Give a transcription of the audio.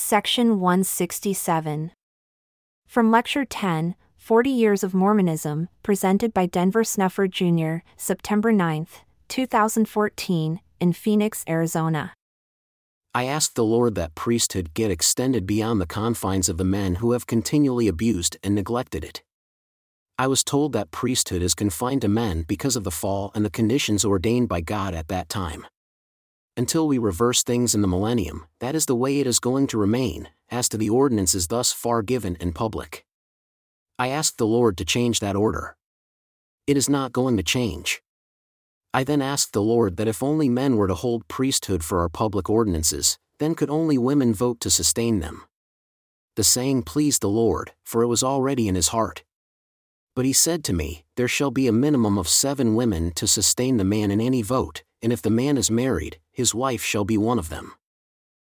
Section 167. From Lecture 10, 40 Years of Mormonism, presented by Denver Snuffer Jr., September 9, 2014, in Phoenix, Arizona. I asked the Lord that priesthood get extended beyond the confines of the men who have continually abused and neglected it. I was told that priesthood is confined to men because of the fall and the conditions ordained by God at that time. Until we reverse things in the millennium, that is the way it is going to remain, as to the ordinances thus far given in public. I asked the Lord to change that order. It is not going to change. I then asked the Lord that if only men were to hold priesthood for our public ordinances, then could only women vote to sustain them. The saying pleased the Lord, for it was already in his heart. But he said to me, There shall be a minimum of seven women to sustain the man in any vote, and if the man is married, his wife shall be one of them.